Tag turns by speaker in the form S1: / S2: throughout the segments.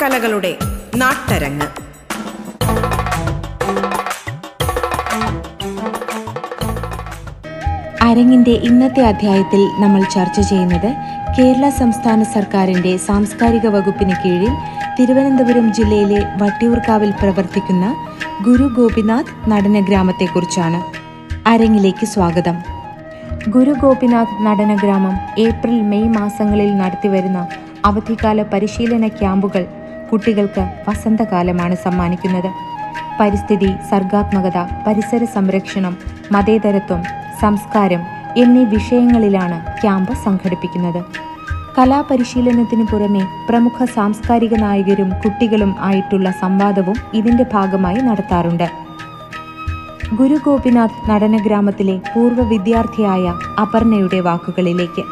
S1: നാട്യകലകളുടെ നാട്ടരങ്ങ്.
S2: അരങ്ങിന്റെ ഇന്നത്തെ അധ്യായത്തിൽ നമ്മൾ ചർച്ച ചെയ്യുന്നത് കേരള സംസ്ഥാന സർക്കാരിന്റെ സാംസ്കാരിക വകുപ്പിന് കീഴിൽ തിരുവനന്തപുരം ജില്ലയിലെ വട്ടിയൂർക്കാവിൽ പ്രവർത്തിക്കുന്ന ഗുരു ഗോപിനാഥ് നടനഗ്രാമത്തെക്കുറിച്ചാണ് അരങ്ങിലേക്ക് സ്വാഗതം. ഗുരു ഗോപിനാഥ് നടനഗ്രാമം ഏപ്രിൽ മെയ് മാസങ്ങളിൽ നടത്തിവരുന്ന അവധിക്കാല പരിശീലന ക്യാമ്പുകൾ കുട്ടികൾക്ക് വസന്തകാലമാണ് സമ്മാനിക്കുന്നത്. പരിസ്ഥിതി സർഗാത്മകത പരിസര സംരക്ഷണം മതേതരത്വം സംസ്കാരം എന്നീ വിഷയങ്ങളിലാണ് ക്യാമ്പ് സംഘടിപ്പിക്കുന്നത്. കലാപരിശീലനത്തിനു പുറമെ പ്രമുഖ സാംസ്കാരിക നായകരും കുട്ടികളും ആയിട്ടുള്ള സംവാദവും ഇതിന്റെ ഭാഗമായി നടത്താറുണ്ട്. ഗുരു ഗോപിനാഥ് നടനഗ്രാമത്തിലെ പൂർവ വിദ്യാർത്ഥിയായ അപർണയുടെ വാക്കുകളിലേക്ക്.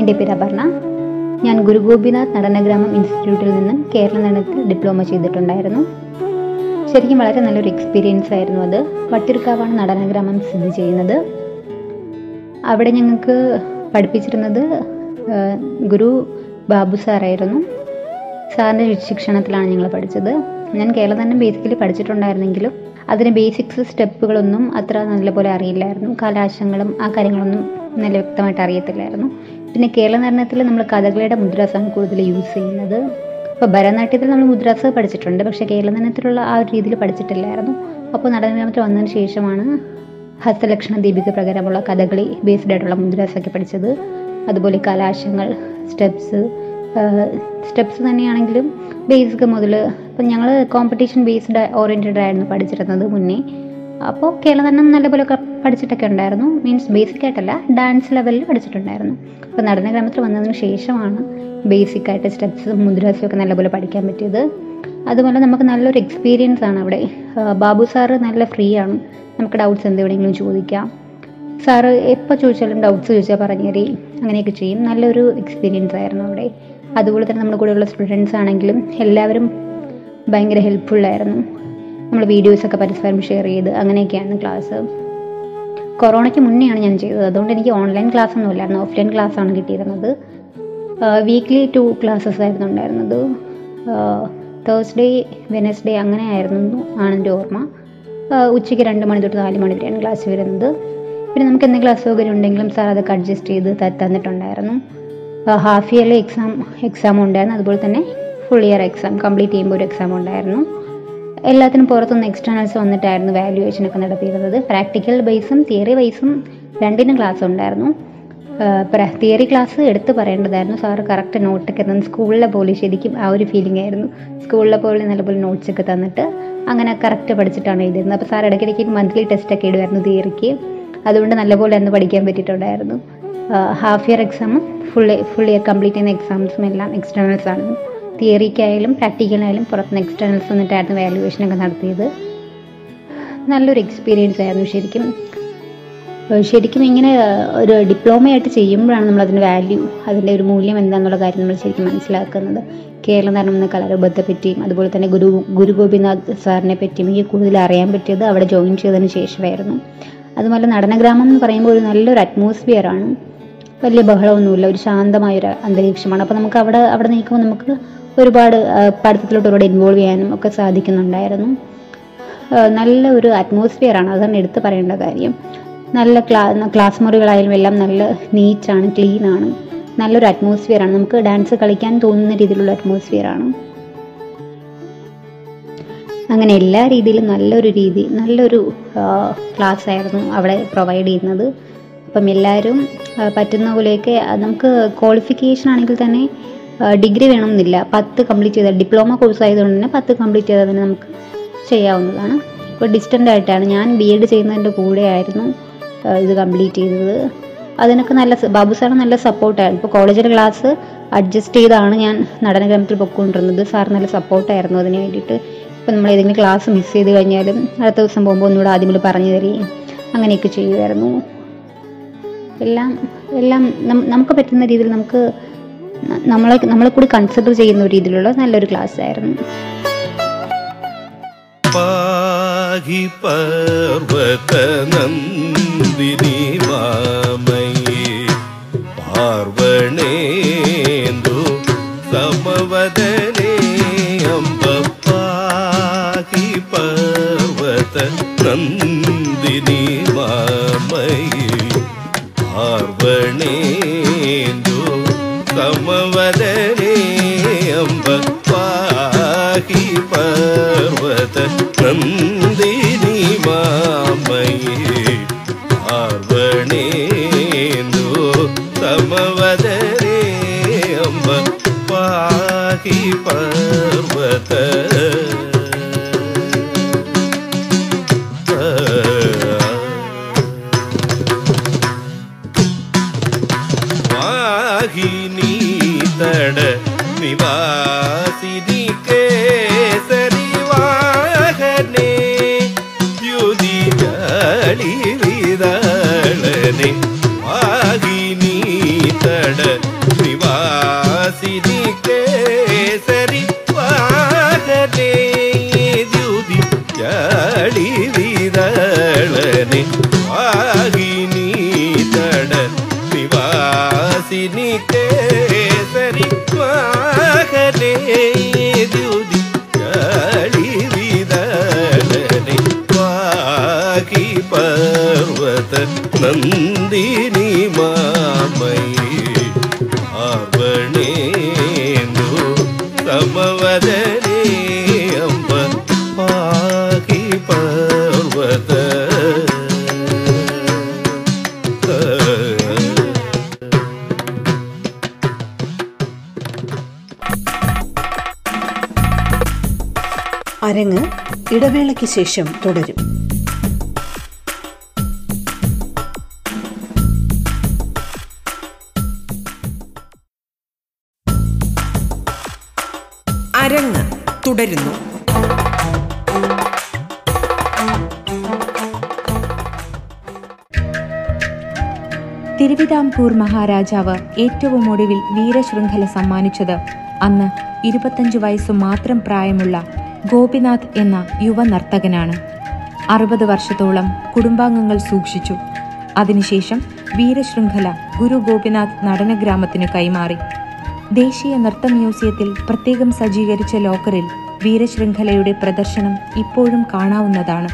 S3: എന്റെ പേര് അപർണ. ഞാൻ ഗുരു ഗോപിനാഥ് നടനഗ്രാമം ഇൻസ്റ്റിറ്റ്യൂട്ടിൽ നിന്നും കേരള നടനത്തിൽ ഡിപ്ലോമ ചെയ്തിട്ടുണ്ടായിരുന്നു. ശരിക്കും വളരെ നല്ലൊരു എക്സ്പീരിയൻസ് ആയിരുന്നു അത്. വട്ടിയൂർക്കാവാണ് നടനഗ്രാമം സ്ഥിതി ചെയ്യുന്നത്. അവിടെ ഞങ്ങൾക്ക് പഠിപ്പിച്ചിരുന്നത് ഗുരു ബാബു സാറായിരുന്നു സാറിന്റെ ശിക്ഷണത്തിലാണ് ഞങ്ങൾ പഠിച്ചത്. ഞാൻ കേരളം തന്നെ ബേസിക്കലി പഠിച്ചിട്ടുണ്ടായിരുന്നെങ്കിലും അതിന് ബേസിക്സ് സ്റ്റെപ്പുകളൊന്നും അത്ര നല്ലപോലെ അറിയില്ലായിരുന്നു. കലാശങ്ങളും ആ കാര്യങ്ങളൊന്നും നല്ല വ്യക്തമായിട്ട് അറിയത്തില്ലായിരുന്നു. പിന്നെ കേരള നടനത്തിൽ നമ്മൾ കഥകളിയുടെ മുദ്രാസാണ് കൂടുതൽ യൂസ് ചെയ്യുന്നത്. അപ്പോൾ ഭരതനാട്യത്തിൽ നമ്മൾ മുദ്രാസ് പഠിച്ചിട്ടുണ്ട്. പക്ഷേ കേരള നടനത്തിലുള്ള ആ ഒരു രീതിയിൽ പഠിച്ചിട്ടില്ലായിരുന്നു. അപ്പോൾ നടനത്തിൽ വന്നതിന് ശേഷമാണ് ഹസ്തലക്ഷണ ദീപിക പ്രകാരമുള്ള കഥകളി ബേസ്ഡ് ആയിട്ടുള്ള മുദ്രാസൊക്കെ പഠിച്ചത്. അതുപോലെ കലാശങ്ങൾ സ്റ്റെപ്സ് സ്റ്റെപ്സ് തന്നെയാണെങ്കിലും ബേസിക് മുതൽ ഇപ്പം ഞങ്ങൾ കോമ്പറ്റീഷൻ ബേസ്ഡ് ഓറിയന്റഡ് ആയിരുന്നു പഠിച്ചിരുന്നത് മുന്നേ. അപ്പോൾ കേരള തന്നെ നല്ലപോലെ പഠിച്ചിട്ടൊക്കെ ഉണ്ടായിരുന്നു. മീൻസ് ബേസിക് ആയിട്ടല്ല ഡാൻസ് ലെവലിൽ പഠിച്ചിട്ടുണ്ടായിരുന്നു. അപ്പോൾ നടനഗ്രാമത്തിൽ വന്നതിന് ശേഷമാണ് ബേസിക് ആയിട്ട് സ്റ്റെപ്സും മുദ്രാസും ഒക്കെ നല്ലപോലെ പഠിക്കാൻ പറ്റിയത്. അതുപോലെ നമുക്ക് നല്ലൊരു എക്സ്പീരിയൻസ് ആണ് അവിടെ. ബാബു സാറ് നല്ല ഫ്രീ ആണ്. നമുക്ക് ഡൗട്ട്സ് എന്ത് വേണമെങ്കിലും ചോദിക്കാം. സാറ് എപ്പോൾ ചോദിച്ചാലും ഡൗട്ട്സ് ചോദിച്ചാൽ പറഞ്ഞു തരി. അങ്ങനെയൊക്കെ ചെയ്യും. നല്ലൊരു എക്സ്പീരിയൻസ് ആയിരുന്നു അവിടെ. അതുപോലെ തന്നെ നമ്മുടെ കൂടെയുള്ള സ്റ്റുഡൻസ് ആണെങ്കിലും എല്ലാവരും ഭയങ്കര ഹെൽപ്ഫുള്ളായിരുന്നു നമ്മൾ വീഡിയോസൊക്കെ പരസ്പരം ഷെയർ ചെയ്ത് അങ്ങനെയൊക്കെയാണ് ക്ലാസ് കൊറോണയ്ക്ക് മുന്നെയാണ് ഞാൻ ചെയ്തത്. അതുകൊണ്ട് എനിക്ക് ഓൺലൈൻ ക്ലാസ് ഒന്നും ഇല്ലായിരുന്നു. ഓഫ്ലൈൻ ക്ലാസ് ആണ് കിട്ടിയിരുന്നത്. വീക്ക്ലി ടു ക്ലാസ്സസ് ആയിരുന്നു ഉണ്ടായിരുന്നത്. തേഴ്സ്ഡേ വെനസ്ഡേ അങ്ങനെ ആയിരുന്നു ആണ് എന്റെ ഓർമ്മ. ഉച്ചയ്ക്ക് രണ്ട് മണി തൊട്ട് നാല് മണി വരെയാണ് ക്ലാസ് വരുന്നത്. പിന്നെ നമുക്ക് എന്തെങ്കിലും അസൗകര്യം ഉണ്ടെങ്കിലും സാർ അതൊക്കെ അഡ്ജസ്റ്റ് ചെയ്ത് തന്നിട്ടുണ്ടായിരുന്നു. ഹാഫ് ഇയർലി എക്സാം എക്സാം ഉണ്ടായിരുന്നു. അതുപോലെ തന്നെ ഫുൾ ഇയർ എക്സാം കംപ്ലീറ്റ് ചെയ്യുമ്പോൾ ഒരു എക്സാം ഉണ്ടായിരുന്നു. എല്ലാത്തിനും പുറത്തുനിന്ന് എക്സ്റ്റേണൽസ് വന്നിട്ടായിരുന്നു വാല്യുവേഷനൊക്കെ നടത്തിയിരുന്നത്. പ്രാക്ടിക്കൽ ബേസും തിയറി ബേസും രണ്ടിനും ക്ലാസ് ഉണ്ടായിരുന്നു. തിയറി ക്ലാസ് എടുത്തു പറയേണ്ടതായിരുന്നു. സാറ് കറക്റ്റ് നോട്ടൊക്കെ തന്നു സ്കൂളിലെ പോലെ ശരിക്കും ആ ഒരു ഫീലിംഗ് ആയിരുന്നു. സ്കൂളിലെ പോലെ നല്ലപോലെ നോട്ട്സ് ഒക്കെ തന്നിട്ട് അങ്ങനെ കറക്റ്റ് പഠിച്ചിട്ടാണ് എഴുതിയിരുന്നത്. അപ്പോൾ സാർ ഇടയ്ക്കിടയ്ക്ക് മന്ത്ലി ടെസ്റ്റ് ഒക്കെ ഇടുമായിരുന്നു തിയറിക്ക് അതുകൊണ്ട് നല്ലപോലെ അന്ന് പഠിക്കാൻ പറ്റിയിട്ടുണ്ടായിരുന്നു. ഹാഫ് ഇയർ എക്സാമും ഫുൾ ഫുൾ ഇയർ കംപ്ലീറ്റ് ചെയ്യുന്ന എക്സാംസും എല്ലാം എക്സ്റ്റേണൽസ് ആണ്. തിയറിക്കായാലും പ്രാക്ടിക്കലായാലും പുറത്തുനിന്ന് എക്സ്റ്റേണൽസ് വന്നിട്ടായിരുന്നു വാല്യുവേഷൻ ഒക്കെ നടത്തിയത്. നല്ലൊരു എക്സ്പീരിയൻസ് ആയിരുന്നു ശരിക്കും. ശരിക്കും ഇങ്ങനെ ഒരു ഡിപ്ലോമയായിട്ട് ചെയ്യുമ്പോഴാണ് നമ്മൾ അതിന്റെ വാല്യൂ അതിന്റെ ഒരു മൂല്യം എന്താണെന്നുള്ള കാര്യം നമ്മൾ ശരിക്കും മനസ്സിലാക്കുന്നത്. കേരളം എന്ന കലാരൂപത്തെ പറ്റിയും അതുപോലെ തന്നെ ഗുരു ഗുരു ഗോപിനാഥ് സാറിനെ പറ്റിയും എനിക്ക് കൂടുതൽ അറിയാൻ പറ്റിയത് അവിടെ ജോയിൻ ചെയ്തതിന് ശേഷമായിരുന്നു. അതുപോലെ നടനഗ്രാമം എന്ന് പറയുമ്പോൾ ഒരു നല്ലൊരു അറ്റ്മോസ്ഫിയറാണ് വലിയ ബഹളമൊന്നുമില്ല ഒരു ശാന്തമായൊരു അന്തരീക്ഷമാണ്. അപ്പോൾ നമുക്ക് അവിടെ അവിടെ നിൽക്കുമ്പോൾ നമുക്ക് ഒരുപാട് പഠിത്തത്തിലോട്ട് ഒരുപാട് ഇൻവോൾവ് ചെയ്യാനും ഒക്കെ സാധിക്കുന്നുണ്ടായിരുന്നു. നല്ല ഒരു അറ്റ്മോസ്ഫിയറാണ് അതാണ് എടുത്തു പറയേണ്ട കാര്യം. നല്ല ക്ലാ ക്ലാസ് മുറികളായാലും എല്ലാം നല്ല നീറ്റാണ് ക്ലീൻ ആണ്. നല്ലൊരു അറ്റ്മോസ്ഫിയറാണ് നമുക്ക് ഡാൻസ് കളിക്കാൻ തോന്നുന്ന രീതിയിലുള്ള അറ്റ്മോസ്ഫിയറാണ് അങ്ങനെ എല്ലാ രീതിയിലും നല്ലൊരു രീതി നല്ലൊരു ക്ലാസ് ആയിരുന്നു അവിടെ പ്രൊവൈഡ് ചെയ്യുന്നത്. അപ്പം എല്ലാവരും പറ്റുന്ന പോലെയൊക്കെ നമുക്ക് ക്വാളിഫിക്കേഷൻ ആണെങ്കിൽ തന്നെ ഡിഗ്രി വേണമെന്നില്ല. പത്ത് കംപ്ലീറ്റ് ചെയ്താൽ ഡിപ്ലോമ കോഴ്സ് ആയതുകൊണ്ട് തന്നെ പത്ത് കംപ്ലീറ്റ് ചെയ്താൽ തന്നെ നമുക്ക് ചെയ്യാവുന്നതാണ്. ഇപ്പോൾ ഡിസ്റ്റന്റ് ആയിട്ടാണ്. ഞാൻ ബി എഡ് ചെയ്യുന്നതിന്റെ കൂടെ ആയിരുന്നു ഇത് കംപ്ലീറ്റ് ചെയ്തത്. അതിനൊക്കെ നല്ല ബാബു സാർ നല്ല സപ്പോർട്ടായിരുന്നു ഇപ്പോൾ കോളേജിലെ ക്ലാസ് അഡ്ജസ്റ്റ് ചെയ്താണ് ഞാൻ നടന നടനഗ്രമത്തിൽ പൊയ്ക്കൊണ്ടിരുന്നത്. സാർ നല്ല സപ്പോർട്ടായിരുന്നു അതിന് വേണ്ടിയിട്ട്. ഇപ്പോൾ നമ്മൾ ഏതെങ്കിലും ക്ലാസ് മിസ് ചെയ്ത് കഴിഞ്ഞാലും അടുത്ത ദിവസം പോകുമ്പോൾ ഒന്നുകൂടെ ആദ്യം പറഞ്ഞു തരികയും അങ്ങനെയൊക്കെ ചെയ്യുമായിരുന്നു. എല്ലാം എല്ലാം നമുക്ക് പറ്റുന്ന രീതിയിൽ നമുക്ക് നമ്മളെ നമ്മളെ കൂടി കൺസിഡർ ചെയ്യുന്ന രീതിയിലുള്ള നല്ലൊരു ക്ലാസ് ആയിരുന്നു.
S4: പാഹി പർവത നന്ദിനി വാമയേ പാർവ നന്ദിനി മാമൈ ആർവണേന്ദു തമവദനേ അംബ പാകി പർവത
S1: അരങ്ങ് ഇടവേളയ്ക്ക് ശേഷം തുടരും. അരങ്ങ് തുടരുന്നു.
S2: തിരുവിതാംകൂർ മഹാരാജാവ് ഏറ്റവും ഒടുവിൽ വീരശൃംഖല സമ്മാനിച്ചത് അന്ന് ഇരുപത്തഞ്ച് വയസ്സു മാത്രം പ്രായമുള്ള ഗോപിനാഥ് എന്ന യുവ നർത്തകനാണ് അറുപത് വർഷത്തോളം കുടുംബാംഗങ്ങൾ സൂക്ഷിച്ചു. അതിനുശേഷം വീരശൃംഖല ഗുരു ഗോപിനാഥ് നടനഗ്രാമത്തിന് കൈമാറി. ദേശീയ നൃത്ത മ്യൂസിയത്തിൽ പ്രത്യേകം സജ്ജീകരിച്ച ലോക്കറിൽ വീരശൃംഖലയുടെ പ്രദർശനം ഇപ്പോഴും കാണാവുന്നതാണ്.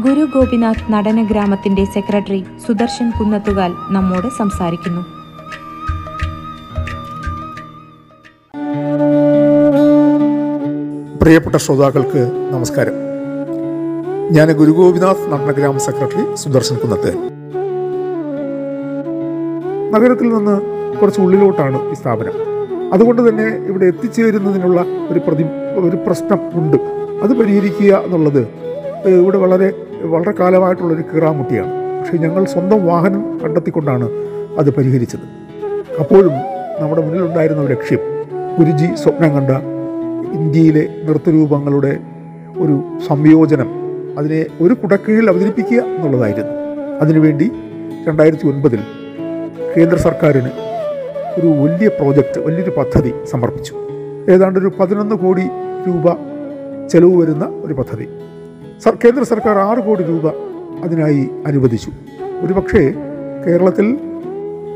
S2: ഗുരു ഗോപിനാഥ് നടന ഗ്രാമത്തിന്റെ സെക്രട്ടറി സുദർശൻ കുന്നത്തുകാൽ നമ്മോട് സംസാരിക്കുന്നു.
S5: പ്രിയപ്പെട്ട ശ്രോതാക്കൾക്ക് നമസ്കാരം. ഞാൻ ഗുരു ഗോപിനാഥ് നടനഗ്രാമ സെക്രട്ടറി സുദർശൻ കുന്നത്ത് നഗരത്തിൽ നിന്ന് കുറച്ച് ഉള്ളിലോട്ടാണ് ഈ സ്ഥാപനം. അതുകൊണ്ട് തന്നെ ഇവിടെ എത്തിച്ചേരുന്നതിനുള്ള ഒരു പ്രതി ഒരു പ്രശ്നം ഉണ്ട്. അത് പരിഹരിക്കുക എന്നുള്ളത് ഇവിടെ വളരെ വളരെ കാലമായിട്ടുള്ളൊരു കീറാമുട്ടിയാണ്. പക്ഷേ ഞങ്ങൾ സ്വന്തം വാഹനം കണ്ടെത്തിക്കൊണ്ടാണ് അത് പരിഹരിച്ചത്. അപ്പോഴും നമ്മുടെ മുന്നിലുണ്ടായിരുന്ന ഒരു ലക്ഷ്യം ഗുരുജി സ്വപ്നം കണ്ട ഇന്ത്യയിലെ നൃത്തരൂപങ്ങളുടെ ഒരു സംയോജനം അതിനെ ഒരു കുടക്കീഴിൽ അവതരിപ്പിക്കുക എന്നുള്ളതായിരുന്നു. അതിനുവേണ്ടി രണ്ടായിരത്തി ഒൻപതിൽ കേന്ദ്ര സർക്കാരിന് ഒരു വലിയ പ്രോജക്റ്റ് വലിയൊരു പദ്ധതി സമർപ്പിച്ചു. ഏതാണ്ട് ഒരു പതിനൊന്ന് കോടി രൂപ ചെലവ് വരുന്ന ഒരു പദ്ധതി. സർ കേന്ദ്ര സർക്കാർ ആറ് കോടി രൂപ അതിനായി അനുവദിച്ചു. ഒരു പക്ഷേ കേരളത്തിൽ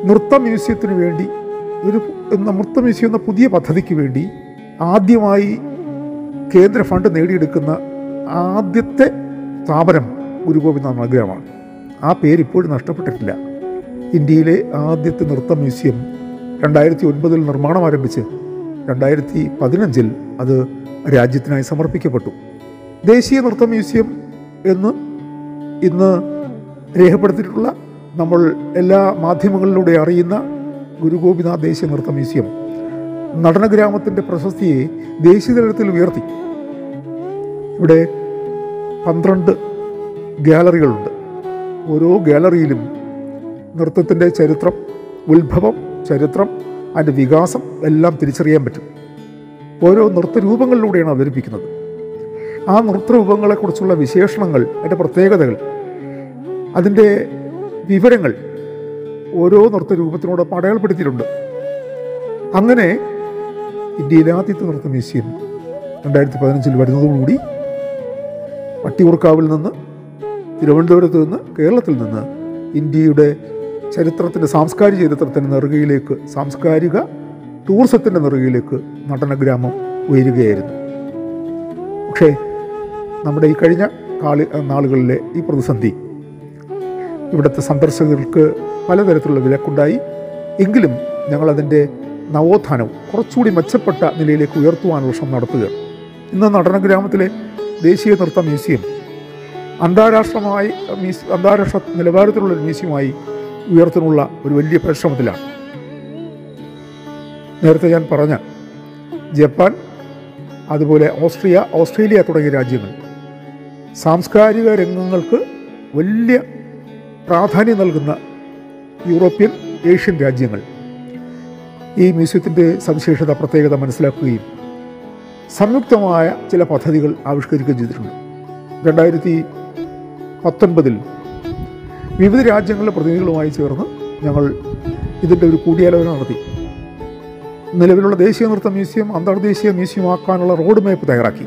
S5: നൃത്ത മ്യൂസിയത്തിന് വേണ്ടി ഒരു നൃത്ത മ്യൂസിയം എന്ന പുതിയ പദ്ധതിക്ക് വേണ്ടി ആദ്യമായി കേന്ദ്ര ഫണ്ട് നേടിയെടുക്കുന്ന ആദ്യത്തെ സ്ഥാപനം ഗുരുഗോവിന്ദ നഗരമാണ് ആ പേര് ഇപ്പോഴും നഷ്ടപ്പെട്ടിട്ടില്ല. ഇന്ത്യയിലെ ആദ്യത്തെ നൃത്ത മ്യൂസിയം രണ്ടായിരത്തി ഒൻപതിൽ നിർമ്മാണം ആരംഭിച്ച് രണ്ടായിരത്തി പതിനഞ്ചിൽ അത് രാജ്യത്തിനായി സമർപ്പിക്കപ്പെട്ടു. ദേശീയ നൃത്ത മ്യൂസിയം എന്ന് ഇന്ന് രേഖപ്പെടുത്തിയിട്ടുള്ള നമ്മൾ എല്ലാ മാധ്യമങ്ങളിലൂടെ അറിയുന്ന ഗുരുഗോപിനാഥ് ദേശീയ നൃത്ത മ്യൂസിയം. നടനഗ്രാമത്തിന്റെ പ്രശസ്തിയെ ദേശീയ തലത്തിൽ ഉയർത്തി. ഇവിടെ പന്ത്രണ്ട് ഗാലറികളുണ്ട്. ഓരോ ഗാലറിയിലും നൃത്തത്തിന്റെ ചരിത്രം ഉത്ഭവം ചരിത്രം അതിന്റെ വികാസം എല്ലാം തിരിച്ചറിയാൻ പറ്റും. ഓരോ നൃത്തരൂപങ്ങളിലൂടെയാണ് അവതരിപ്പിക്കുന്നത്. ആ നൃത്തരൂപങ്ങളെക്കുറിച്ചുള്ള വിശേഷണങ്ങൾ അതിന്റെ പ്രത്യേകതകൾ അതിന്റെ വിവരങ്ങൾ ഓരോ നൃത്തരൂപത്തിനോടൊപ്പം അടയാളപ്പെടുത്തിയിട്ടുണ്ട്. അങ്ങനെ ഇന്ത്യയിലെ ആദ്യത്തെ നൃത്ത മ്യൂസിയം രണ്ടായിരത്തി പതിനഞ്ചിൽ വരുന്നതോടുകൂടി വട്ടിയൂർക്കാവിൽ നിന്ന് തിരുവനന്തപുരത്ത് നിന്ന് കേരളത്തിൽ നിന്ന് ഇന്ത്യയുടെ ചരിത്രത്തിന്റെ സാംസ്കാരിക ചരിത്രത്തിന്റെ നെറുകയിലേക്ക് സാംസ്കാരിക ടൂറിസത്തിന്റെ നെറുകയിലേക്ക് നടനഗ്രാമം ഉയരുകയായിരുന്നു. പക്ഷേ നമ്മുടെ ഈ കഴിഞ്ഞ കാളി നാളുകളിലെ ഈ പ്രതിസന്ധി ഇവിടുത്തെ സന്ദർശകർക്ക് പലതരത്തിലുള്ള വിലക്കുണ്ടായി. എങ്കിലും ഞങ്ങളതിന്റെ നവോത്ഥാനം കുറച്ചുകൂടി മെച്ചപ്പെട്ട നിലയിലേക്ക് ഉയർത്തുവാനുള്ള ശ്രമം നടത്തുകയാണ്. ഇന്ന് നടനഗ്രാമത്തിലെ ദേശീയ നൃത്ത മ്യൂസിയം അന്താരാഷ്ട്രമായി മ്യൂസി അന്താരാഷ്ട്ര നിലവാരത്തിലുള്ള മ്യൂസിയമായി ഉയർത്താനുള്ള ഒരു വലിയ പരിശ്രമത്തിലാണ്. നേരത്തെ ഞാൻ പറഞ്ഞ ജപ്പാൻ അതുപോലെ ഓസ്ട്രിയ ഓസ്ട്രേലിയ തുടങ്ങിയ രാജ്യങ്ങൾ സാംസ്കാരിക രംഗങ്ങൾക്ക് വലിയ പ്രാധാന്യം നൽകുന്ന യൂറോപ്യൻ ഏഷ്യൻ രാജ്യങ്ങൾ. ഈ മ്യൂസിയത്തിന്റെ സവിശേഷത പ്രത്യേകത മനസ്സിലാക്കുകയും സംയുക്തമായ ചില പദ്ധതികൾ ആവിഷ്കരിക്കുകയും ചെയ്തിട്ടുണ്ട്. രണ്ടായിരത്തി പത്തൊൻപതിൽ വിവിധ രാജ്യങ്ങളിലെ പ്രതിനിധികളുമായി ചേർന്ന് ഞങ്ങൾ ഇതിന്റെ ഒരു കൂടിയാലോചന നടത്തി. നിലവിലുള്ള ദേശീയ നൃത്ത മ്യൂസിയം അന്തർദേശീയ മ്യൂസിയം ആക്കാനുള്ള റോഡ് മാപ്പ് തയ്യാറാക്കി.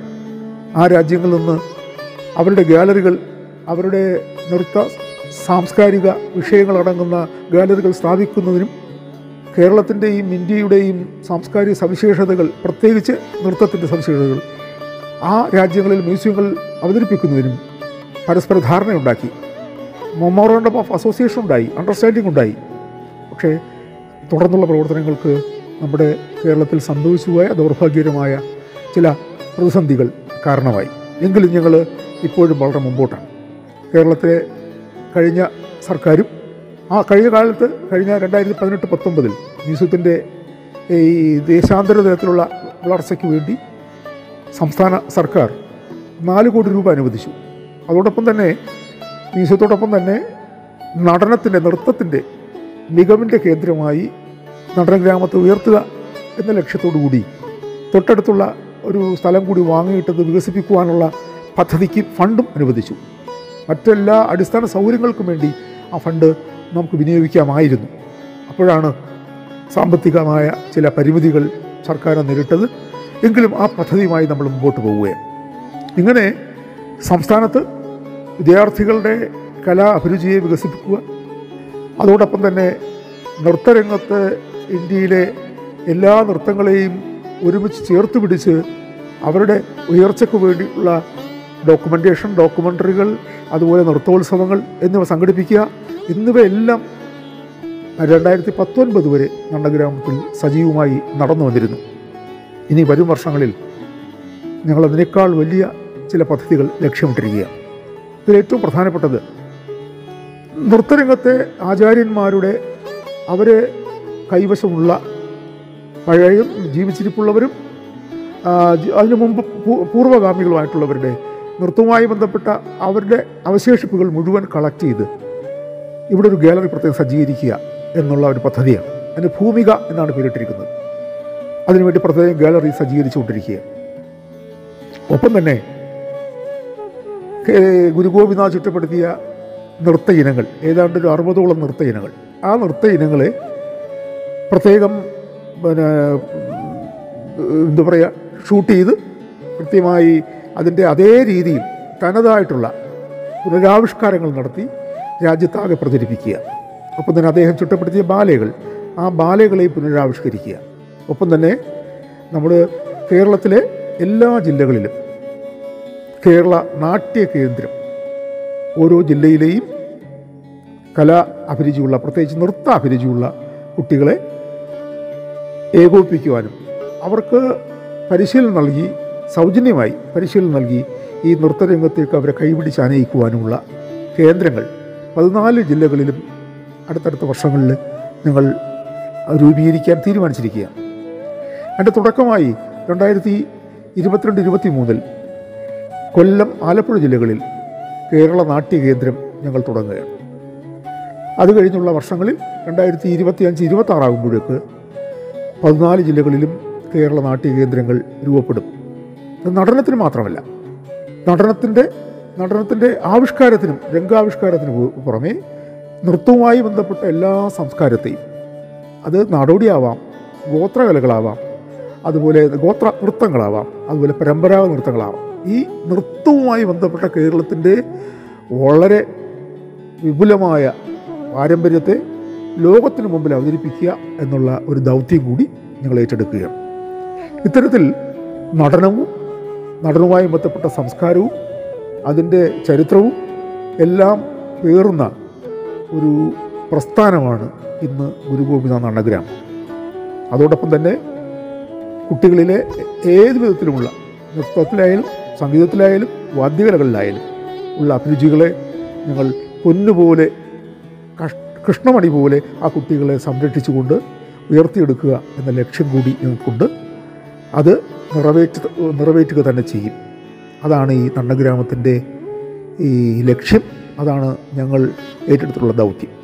S5: ആ രാജ്യങ്ങളിൽ നിന്ന് അവരുടെ ഗാലറികൾ അവരുടെ നൃത്ത സാംസ്കാരിക വിഷയങ്ങളടങ്ങുന്ന ഗാലറികൾ സ്ഥാപിക്കുന്നതിനും കേരളത്തിന്റെയും ഇന്ത്യയുടെയും സാംസ്കാരിക സവിശേഷതകൾ പ്രത്യേകിച്ച് നൃത്തത്തിന്റെ സവിശേഷതകൾ ആ രാജ്യങ്ങളിൽ മ്യൂസിയങ്ങൾ അവതരിപ്പിക്കുന്നതിനും പരസ്പര ധാരണയുണ്ടാക്കി. മൊമോറണ്ടം ഓഫ് അസോസിയേഷൻ ഉണ്ടായി അണ്ടർസ്റ്റാൻഡിംഗ് ഉണ്ടായി പക്ഷേ തുടർന്നുള്ള പ്രവർത്തനങ്ങൾക്ക് നമ്മുടെ കേരളത്തിൽ സംഭവിച്ചുപോയ ദൗർഭാഗ്യകരമായ ചില പ്രതിസന്ധികൾ കാരണമായി. എങ്കിലും ഞങ്ങൾ ഇപ്പോഴും വളരെ മുമ്പോട്ടാണ്. കേരളത്തിലെ കഴിഞ്ഞ സർക്കാരും ആ കഴിഞ്ഞ കാലത്ത് കഴിഞ്ഞ രണ്ടായിരത്തി പതിനെട്ട് പത്തൊമ്പതിൽ മ്യൂസിയത്തിന്റെ ഈ ദേശാന്തര തലത്തിലുള്ള വളർച്ചയ്ക്ക് വേണ്ടി സംസ്ഥാന സർക്കാർ നാല് കോടി രൂപ അനുവദിച്ചു. അതോടൊപ്പം തന്നെ മ്യൂസിയത്തോടൊപ്പം തന്നെ നടനത്തിന്റെ നൃത്തത്തിന്റെ മികവിന്റെ കേന്ദ്രമായി നടന ഗ്രാമത്തെ ഉയർത്തുക എന്ന ലക്ഷ്യത്തോടു കൂടി തൊട്ടടുത്തുള്ള ഒരു സ്ഥലം കൂടി വാങ്ങിയിട്ടത് വികസിപ്പിക്കുവാനുള്ള പദ്ധതിക്ക് ഫണ്ടും അനുവദിച്ചു. മറ്റെല്ലാ അടിസ്ഥാന സൗകര്യങ്ങൾക്കും വേണ്ടി ആ ഫണ്ട് നമുക്ക് വിനിയോഗിക്കാമായിരുന്നു. അപ്പോഴാണ് സാമ്പത്തികമായ ചില പരിമിതികൾ സർക്കാർ നേരിട്ടത്. എങ്കിലും ആ പദ്ധതിയുമായി നമ്മൾ മുമ്പോട്ട് പോവുകയാണ്. ഇങ്ങനെ സംസ്ഥാനത്ത് വിദ്യാർത്ഥികളുടെ കലാ അഭിരുചിയെ വികസിപ്പിക്കുക. അതോടൊപ്പം തന്നെ നൃത്തരംഗത്ത് ഇന്ത്യയിലെ എല്ലാ നൃത്തങ്ങളെയും ഒരുമിച്ച് ചേർത്ത് പിടിച്ച് അവരുടെ ഉയർച്ചയ്ക്ക് വേണ്ടിയുള്ള ഡോക്യുമെന്റേഷൻ ഡോക്യുമെന്ററികൾ അതുപോലെ നൃത്തോത്സവങ്ങൾ എന്നിവ സംഘടിപ്പിക്കുക. എന്നിവയെല്ലാം രണ്ടായിരത്തി പത്തൊൻപത് വരെ നണ്ടഗ്രാമത്തിൽ സജീവമായി നടന്നു വന്നിരുന്നു. ഇനി വരും വർഷങ്ങളിൽ ഞങ്ങളതിനേക്കാൾ വലിയ ചില പദ്ധതികൾ ലക്ഷ്യമിട്ടിരിക്കുകയാണ്. ഇതിൽ ഏറ്റവും പ്രധാനപ്പെട്ടത്. നൃത്തരംഗത്തെ ആചാര്യന്മാരുടെ അവരെ കൈവശമുള്ള പഴയ ജീവിച്ചിരിപ്പുള്ളവരും അതിനു മുമ്പ് പൂർവഗാമികളുമായിട്ടുള്ളവരുടെ നൃത്തവുമായി ബന്ധപ്പെട്ട അവരുടെ അവശേഷിപ്പുകൾ മുഴുവൻ കളക്ട് ചെയ്ത് ഇവിടെ ഒരു ഗാലറി പ്രത്യേകം സജ്ജീകരിക്കുക എന്നുള്ള ഒരു പദ്ധതിയാണ്. അതിന് ഭൂമിക എന്നാണ് പേരിട്ടിരിക്കുന്നത്. അതിനുവേണ്ടി പ്രത്യേകം ഗാലറി സജ്ജീകരിച്ചുകൊണ്ടിരിക്കുക ഒപ്പം തന്നെ കേ- ഗുരു ഗോപിനാഥ് ചിട്ടപ്പെടുത്തിയ നൃത്ത ഇനങ്ങൾ ഏതാണ്ട് ഒരു അറുപതോളം നൃത്ത ഇനങ്ങൾ. ആ നൃത്ത ഇനങ്ങളെ പ്രത്യേകം പിന്നെ എന്താ പറയുക ഷൂട്ട് ചെയ്ത് കൃത്യമായി അതിന്റെ അതേ രീതിയിൽ തനതായിട്ടുള്ള പുനരാവിഷ്കാരങ്ങൾ നടത്തി രാജ്യത്താകെ പ്രചരിപ്പിക്കുക. ഒപ്പം തന്നെ അദ്ദേഹം ചിട്ടപ്പെടുത്തിയ ബാലകൾ ആ ബാലകളെ പുനരാവിഷ്കരിക്കുക. ഒപ്പം തന്നെ നമ്മൾ കേരളത്തിലെ എല്ലാ ജില്ലകളിലും കേരള നാട്യ കേന്ദ്രം. ഓരോ ജില്ലയിലെയും കലാ അഭിരുചിയുള്ള പ്രത്യേകിച്ച് നൃത്ത അഭിരുചിയുള്ള കുട്ടികളെ ഏകോപിപ്പിക്കുവാനും അവർക്ക് പരിശീലനം നൽകി സൗജന്യമായി പരിശീലനം നൽകി ഈ നൃത്തരംഗത്തേക്ക് അവരെ കൈപിടിച്ച് അനയിക്കുവാനുമുള്ള കേന്ദ്രങ്ങൾ. പതിനാല് ജില്ലകളിലും അടുത്തടുത്ത വർഷങ്ങളിൽ നിങ്ങൾ രൂപീകരിക്കാൻ തീരുമാനിച്ചിരിക്കുകയാണ്. അതിന്റെ തുടക്കമായി രണ്ടായിരത്തി ഇരുപത്തിരണ്ട് ഇരുപത്തി മൂന്നിൽ കൊല്ലം ആലപ്പുഴ ജില്ലകളിൽ കേരള നാട്യ കേന്ദ്രം ഞങ്ങൾ തുടങ്ങുകയാണ്. അത് കഴിഞ്ഞുള്ള വർഷങ്ങളിൽ രണ്ടായിരത്തി ഇരുപത്തി അഞ്ച് ഇരുപത്തി ആറാകുമ്പോഴേക്ക് പതിനാല് ജില്ലകളിലും കേരള നാട്യ കേന്ദ്രങ്ങൾ രൂപപ്പെടും. അത് നടനത്തിന് മാത്രമല്ല നടനത്തിന്റെ നടനത്തിന്റെ ആവിഷ്കാരത്തിനും രംഗാവിഷ്കാരത്തിനും പുറമേ നൃത്തവുമായി ബന്ധപ്പെട്ട എല്ലാ സംസ്കാരത്തെയും അത് നാടോടിയാവാം ഗോത്രകലകളാവാം അതുപോലെ ഗോത്ര നൃത്തങ്ങളാവാം അതുപോലെ പരമ്പരാഗത നൃത്തങ്ങളാവാം. ഈ നൃത്തവുമായി ബന്ധപ്പെട്ട കേരളത്തിന്റെ വളരെ വിപുലമായ പാരമ്പര്യത്തെ ലോകത്തിന് മുമ്പിൽ അവതരിപ്പിക്കുക എന്നുള്ള ഒരു ദൗത്യം കൂടി ഞങ്ങൾ ഏറ്റെടുക്കുകയാണ്. ഇത്തരത്തിൽ നടനവും നടനവുമായി ബന്ധപ്പെട്ട സംസ്കാരവും അതിന്റെ ചരിത്രവും എല്ലാം പേറുന്ന ഒരു
S6: പ്രസ്ഥാനമാണ് ഇന്ന് ഗുരുഗോപിനാഥ് നടനഗ്രാമം അതോടൊപ്പം തന്നെ കുട്ടികളിലെ ഏത് വിധത്തിലുമുള്ള നൃത്തത്തിലായാലും സംഗീതത്തിലായാലും വാദ്യകലകളിലായാലും ഉള്ള അഭിരുചികളെ ഞങ്ങൾ പൊന്നുപോലെ കൃഷ്ണമണി പോലെ ആ കുട്ടികളെ സംരക്ഷിച്ചുകൊണ്ട് ഉയർത്തിയെടുക്കുക എന്ന ലക്ഷ്യം കൂടി ഞങ്ങൾക്കുണ്ട്. അത് നിറവേറ്റ നിറവേറ്റുക തന്നെ ചെയ്യും. അതാണ് ഈ തണ്ണഗ്രാമത്തിന്റെ ഈ ലക്ഷ്യം. അതാണ് ഞങ്ങൾ ഏറ്റെടുത്തിട്ടുള്ള ദൗത്യം.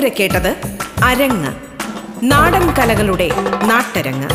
S1: ഇതുവരെ കേട്ടത് അരങ്ങ്. നാടൻ കലകളുടെ നാട്ടരങ്ങ്.